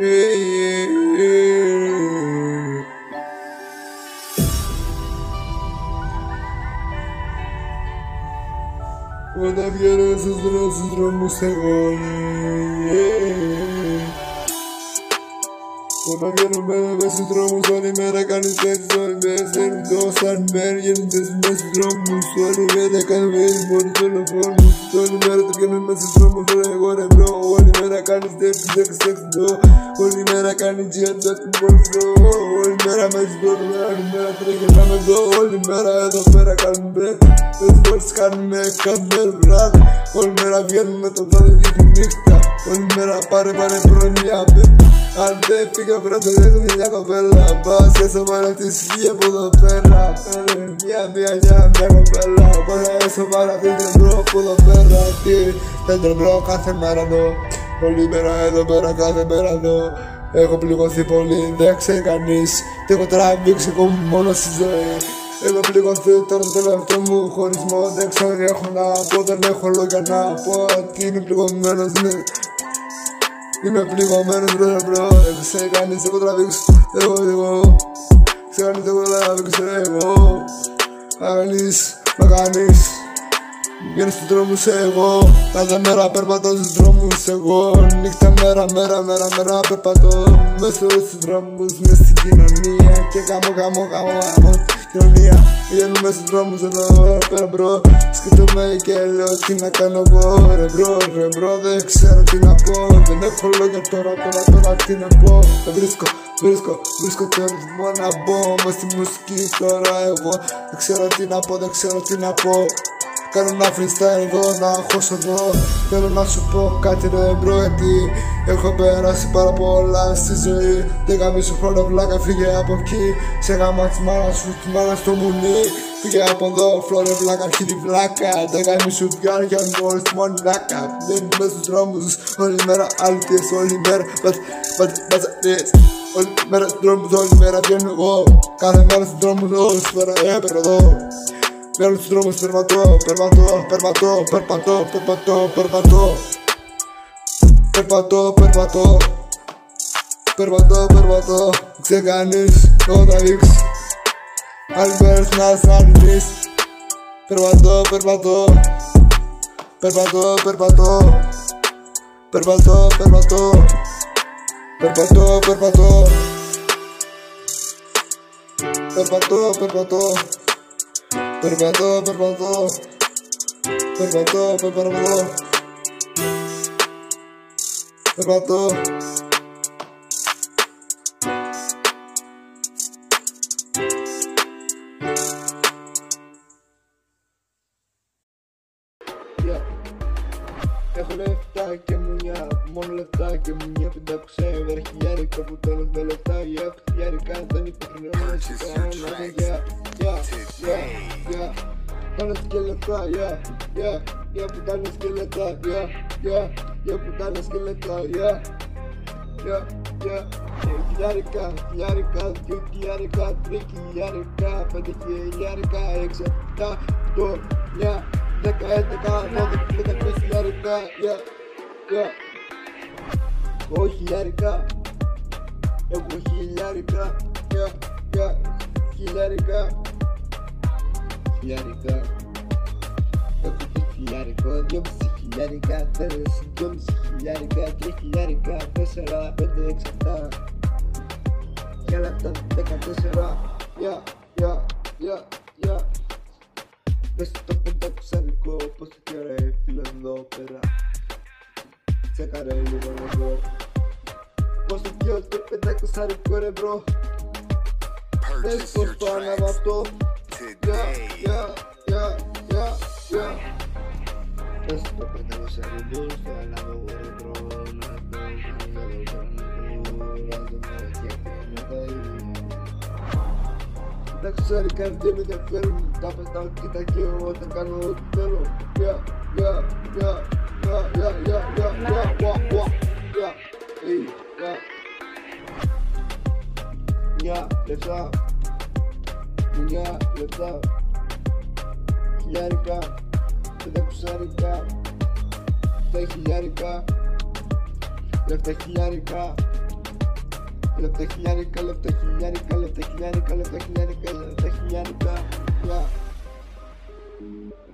Quando a violência dos nossos dramos se Όταν βγαίνουμε μες στους δρόμους όλη μέρα κάνεις έτσι όλη μέρα στέλνουν το σαν μέρα γίνονται μες στους δρόμους. Όλη μέρα κάνουμε έτσι μόνοι δολοφόνους. Όλη μέρα το βγαίνουμε μες στους δρόμους όλα εγώ ρε μπρο. Όλη μέρα κάνεις τέτοις έξι έξι το όλη μέρα κάνεις τζιάντα την πόλη όλη μέρα μες στους δρόμους όλη μέρα τρέχεις εδώ όλη μέρα εδώ πέρα κάνουμε μπρέτ τις πόλεις κάνουμε κάθε βράδυ. Όλη μέρα βγαίνουμε το βράδυ και τη νύχτα. Όλη μέρα πάρε πάρε προνοιά αν δεν φύγα πρώτα δεν έχω μια κοπέλα. Πάω σε σοβαρά της φύγει από εδώ πέρα. Πέρα μια μια μια μια κοπέλα. Πάω έσω πάρα την τρεμπρό από εδώ πέρα. Τι δεν τρεμπρό κάθε μέρα εδώ Όλη μέρα εδώ πέρα κάθε μέρα εδώ Έχω πληγωθεί πολύ δεν ξέρει κανείς. Τι έχω τραβήξει εγώ μόνο στη ζωή. Έχω πληγωθεί τώρα το τελευταίο μου χωρισμό. Δεν ξέρω τι έχω να πω Δεν έχω λόγια να πω. Τι είναι πληγωμένος ναι Είμαι πληγωμένος μπρο μπρο Δεν ξέρει κανείς εγώ τραβήξω Εγώ εγώ Ξέρω κανείς εγώ. Τραβήξω εγώ Κανείς Μα κανείς Βγαίνω στους δρόμους εγώ. Κάθε μέρα περπατώ στους δρόμους εγώ. Νύχτα μέρα μέρα μέρα μέρα περπατώ. Μέσα στους δρόμους μες στην κοινωνία. Και γάμω γάμω γάμω γάμω κοινωνία. Βγαίνουμε στους δρόμους εδώ πέρα μπρο. Σκέφτομαι και λέω τι να κάνω εγώ ρε μπρο ρε μπρο. Δεν ξέρω τι να πω. Δεν έχω λόγια τώρα τώρα τώρα τι να πω. Δεν βρίσκω βρίσκω βρίσκω το ρυθμό να μπω. Μες στη μουσική τώρα εγώ. Δεν ξέρω τι να πω δεν ξέρω τι να πω Κάνω ένα freestyle εδώ, να χώσω εδώ. Θέλω να σου πω κάτι ρε μπρο γιατί Έχω περάσει πάρα πολλά στη ζωή. Δεν καμί σου χρόνο βλάκα φύγε από εκεί. Σε γάμα της μάνας σου, της μάνας στο μουνί. Φύγε από εδώ, φλόρε βλάκα, χίλι βλάκα. Δεν καμί σου βγάλει για μόλις μονάκα Δεν είμαι στους δρόμους, όλη μέρα αλήθειες Όλη μέρα, μπατζαρίες Όλη μέρα στους δρόμους, όλη μέρα βγαίνω εγώ. Κάθε μέρα στους δρόμους, όλη μέρα έπαιρνω εδώ Mira los drumos, permató, permató, permató, permató, permató, permató. Permató, permató. Permató, permató. Xeganis, Nodavix. Albert Nazarnis. Permató, permató. Permató, permató. Permató, permató. Permató, permató. Permató, permató. Περπατώ Περπατώ, περπατώ Περπατώ, περπατώ. Περπατώ, περπατώ Περπατώ, περπατώ Περπατώ Έχω λεφτά και μουνιά, μόνο λεφτά και μουνιά πεντάκουσα ευρώ χιλιάρικα που τέλος με λεφτά Έχω χιλιάρικα δεν υπάρχει νόημα σε κανένα για, για, για, για Κάνω σκελετά, για, για, για που κάνω σκελετά, για, για, για που κάνω σκελετά, για, για, για Χιλιάρικα, χιλιάρικα, δυο χιλιάρικα, τρία χιλιάρικα, πέντε χιλιάρικα, έξι, επτά, οκτώ, μια, δέκα, έντεκα, δώδεκα, δέκα, χιλιάρικα, για, για Εγώ χιλιάρικα, εγώ χιλιάρικα, για, για, χιλιάρικα psiquiátrica. psiquiátrica, yo psiquiátrica, yo psiquiátrica, psiquiátrica, será pendex. Ya la tonteca te será, ya, ya, ya, ya. Esto pendex en el cuerpo si quiere filando pera. Sacaré el libro Por su Dios, te pendex en el cuerpo, bro. Purchase your tracks today. Shawty blues, so I never would've thrown nothing. I'm never Так что каждый меня фильм, да потому что такие вот каналы фильм. Я, я, я, я, я, я, я, я, я, я, я, эй, я. Меня лица, меня лица, Ярика, ты так шарика. Yaktaki Yaktaki Yarika Yaktaki Yarika Yaktaki Yarika Yaktaki Yarika Yaktaki Yarika Yaktaki Yarika Yeah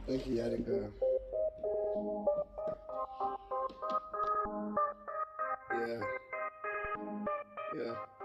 Yaktaki Yeah. Yeah.